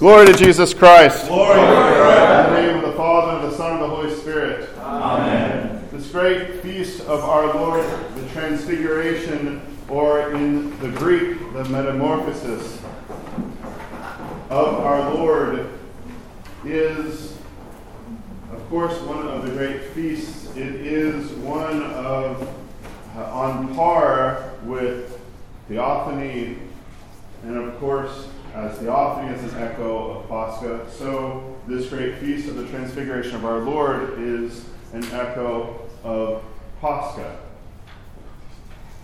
Glory to Jesus Christ. Glory to Christ. In the name of the Father, and the Son, and the Holy Spirit. Amen. This great feast of our Lord, the Transfiguration, or in the Greek, the Metamorphosis of our Lord, is, of course, one of the great feasts. It is one of, uh, on par with Theophany, and of course, as Theophany is an echo of Pascha, so this great feast of the Transfiguration of our Lord is an echo of Pascha.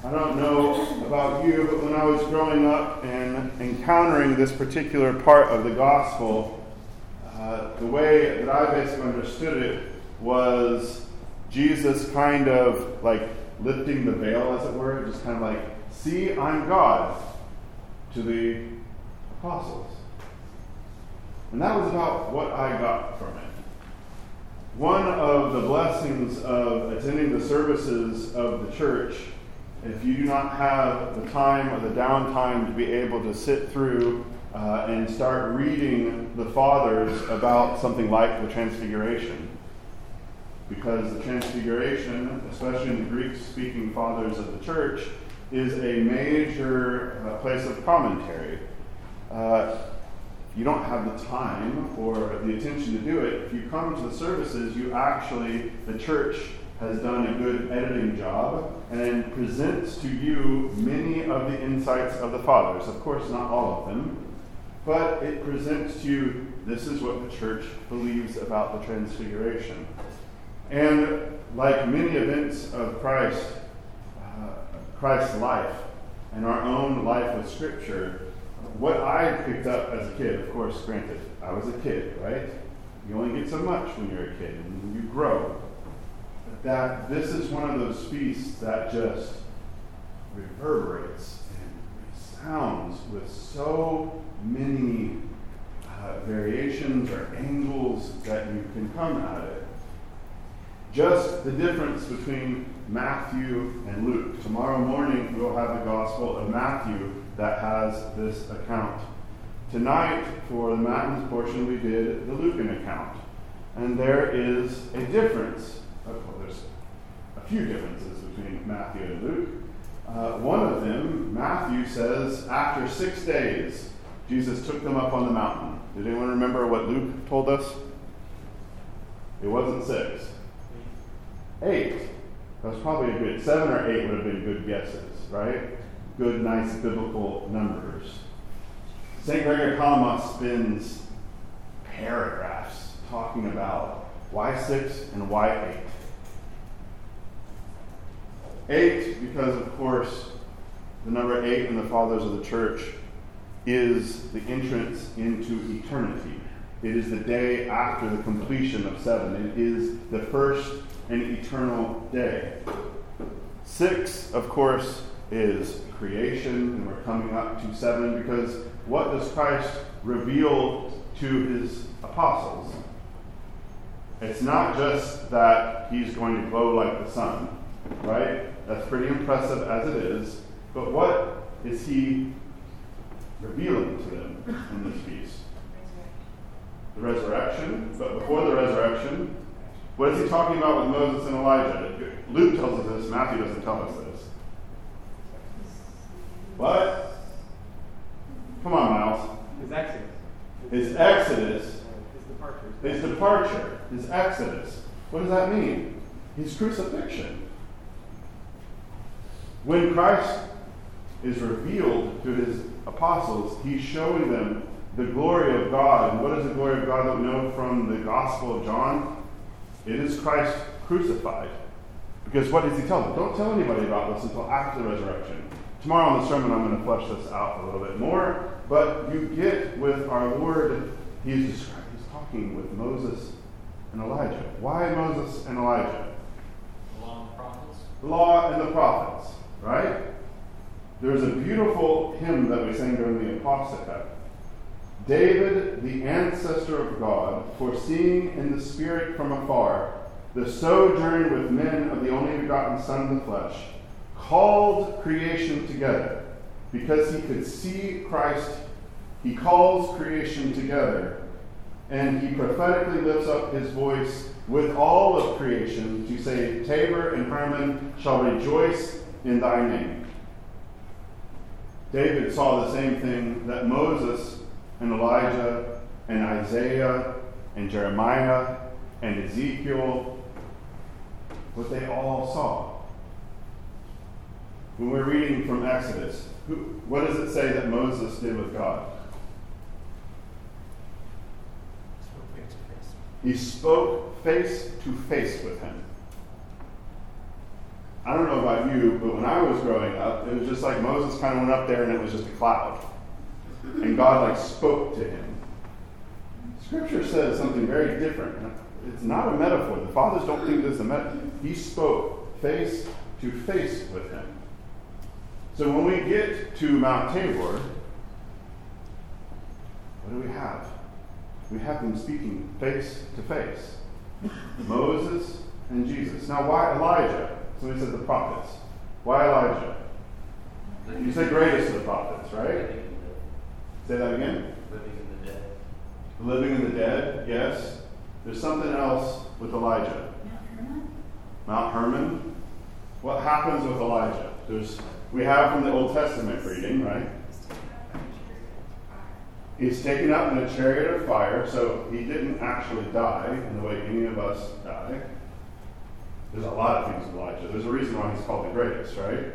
I don't know about you, but when I was growing up and encountering this particular part of the gospel, uh, the way that I basically understood it was Jesus kind of like lifting the veil, as it were, just kind of like, see, I'm God to the apostles. And that was about what I got from it. One of the blessings of attending the services of the church, if you do not have the time or the downtime to be able to sit through uh, and start reading the fathers about something like the Transfiguration, because the Transfiguration, especially in the Greek speaking fathers of the church, is a major uh, place of commentary. Uh, you don't have the time or the attention to do it. If you come to the services, you actually, the church has done a good editing job and presents to you many of the insights of the fathers. Of course, not all of them, but it presents to you this is what the church believes about the Transfiguration. And like many events of Christ, uh, Christ's life and our own life with Scripture, what I picked up as a kid, of course, granted, I was a kid, right? You only get so much when you're a kid and you grow. But that this is one of those feasts that just reverberates and resounds with so many uh, variations or angles that you can come at it. Just the difference between Matthew and Luke. Tomorrow morning we'll have the Gospel of Matthew that has this account. Tonight, for the Matins portion, we did the Lucan account. And there is a difference. Well, there's a few differences between Matthew and Luke. Uh, one of them, Matthew says, after six days, Jesus took them up on the mountain. Did anyone remember what Luke told us? It wasn't six. Eight. That's probably a good, seven or eight would have been good guesses, right? Good, nice biblical numbers. St. Gregory Palamas spends paragraphs talking about why six and why eight. Eight, because of course, the number eight in the fathers of the church is the entrance into eternity. It is the day after the completion of seven. It is the first and eternal day. Six, of course, is creation, and we're coming up to seven because what does Christ reveal to his apostles? It's not just that he's going to glow like the sun, right? That's pretty impressive as it is. But what is he revealing to them in this feast? The resurrection. But before the resurrection, what is he talking about with Moses and Elijah? Luke tells us this, Matthew doesn't tell us this. What? Come on, Miles. His exodus. His exodus. His departure. His departure. His exodus. What does that mean? His crucifixion. When Christ is revealed to his apostles, he's showing them the glory of God. And what is the glory of God that we know from the Gospel of John? It is Christ crucified. Because what does he tell them? Don't tell anybody about this until after the resurrection. Tomorrow in the sermon, I'm going to flesh this out a little bit more. But you get with our Lord, he's, he's talking with Moses and Elijah. Why Moses and Elijah? The law and the prophets. The law and the prophets, right? There's a beautiful hymn that we sang during the Aposticha. David, the ancestor of God, foreseeing in the Spirit from afar the sojourn with men of the only begotten Son of the flesh, called creation together because he could see Christ, He calls creation together, and he prophetically lifts up his voice with all of creation to say, Tabor and Hermon shall rejoice in thy name. David saw the same thing that Moses and Elijah and Isaiah and Jeremiah and Ezekiel, what they all saw. When we're reading from Exodus, who, what does it say that Moses did with God? He spoke face to face with him. I don't know about you, but when I was growing up, it was just like Moses kind of went up there and it was just a cloud. And God like spoke to him. Scripture says something very different. It's not a metaphor. The fathers don't think this is a metaphor. He spoke face to face with him. So when we get to Mount Tabor, what do we have? We have them speaking face to face. Moses and Jesus. Now, why Elijah? Somebody said the prophets. Why Elijah? You said greatest of the prophets, right? Say that again. Living in the dead. Living in the dead, yes. There's something else with Elijah. Mount Hermon. What happens with Elijah? There's we have from the Old Testament reading, right? He's taken up in a chariot of fire, so he didn't actually die in the way any of us die. There's a lot of things Elijah. There's a reason why he's called the greatest, right?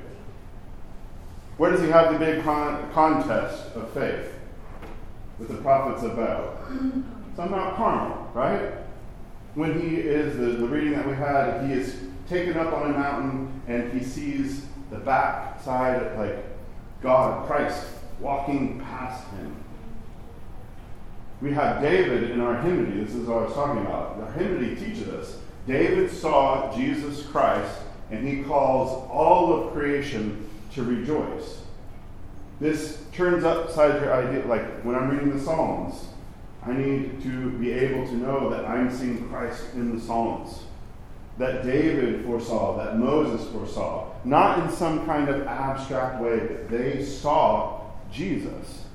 Where does he have the big con- contest of faith with the prophets of Baal? It's on Mount Carmel, right? When he is, the, the reading that we had, he is taken up on a mountain and he sees the back side, of like God, Christ, walking past him. We have David in our hymnody. This is what I was talking about. The hymnody teaches us. David saw Jesus Christ, and he calls all of creation to rejoice. This turns upside your idea. Like when I'm reading the Psalms, I need to be able to know that I'm seeing Christ in the Psalms that David foresaw, that Moses foresaw, not in some kind of abstract way, but they saw Jesus.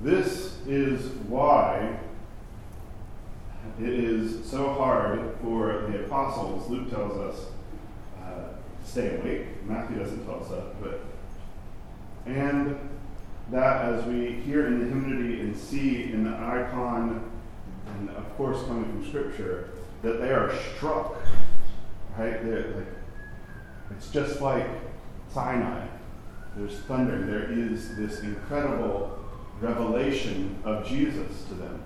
This is why it is so hard for the apostles. Luke tells us uh, stay awake. Matthew doesn't tell us that, but and that as we hear in the hymnody and see in the icon of course coming from Scripture, that they are struck. Right? They're like, it's just like Sinai. There's thunder. There is this incredible revelation of Jesus to them.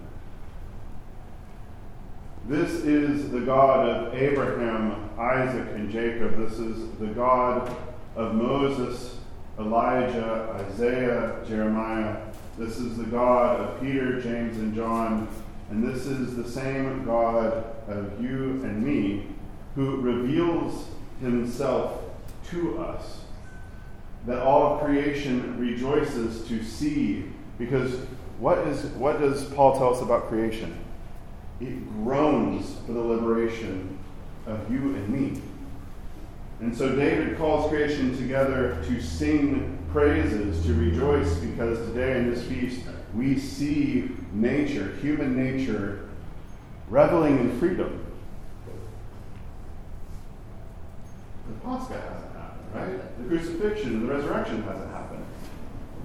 This is the God of Abraham, Isaac, and Jacob. This is the God of Moses, Elijah, Isaiah, Jeremiah. This is the God of Peter, James, and John. And this is the same God of you and me who reveals himself to us. That all creation rejoices to see. Because what, is, what does Paul tell us about creation? It groans for the liberation of you and me. And so David calls creation together to sing praises, to rejoice, because today in this feast we see nature, human nature, reveling in freedom. The Pascha hasn't happened, right? The crucifixion and the resurrection hasn't happened.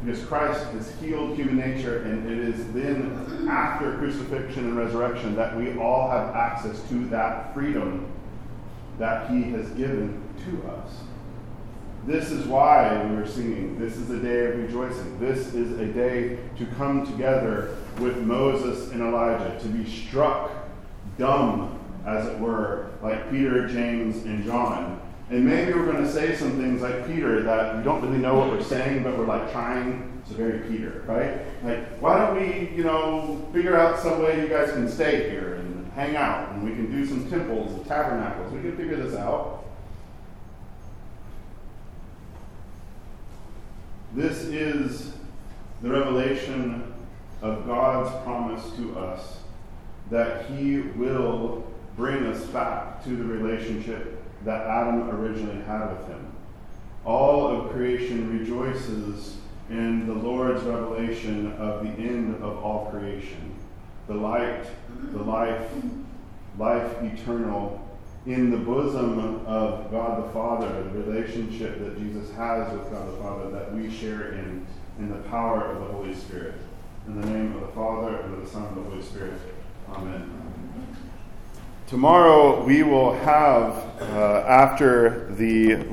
Because Christ has healed human nature, and it is then after crucifixion and resurrection that we all have access to that freedom that He has given to us. This is why we are singing, this is a day of rejoicing. This is a day to come together with Moses and Elijah, to be struck dumb, as it were, like Peter, James, and John. And maybe we're going to say some things like Peter that we don't really know what we're saying, but we're like trying. It's very Peter, right? Like, why don't we, you know, figure out some way you guys can stay here and hang out, and we can do some temples and tabernacles. We can figure this out. This is the revelation of God's promise to us that He will bring us back to the relationship that Adam originally had with Him. All of creation rejoices in the Lord's revelation of the end of all creation, the light, the life, life eternal in the bosom of God the Father, the relationship that Jesus has with God the Father that we share in, in the power of the Holy Spirit. In the name of the Father, and of the Son, and of the Holy Spirit. Amen. Tomorrow we will have, uh, after the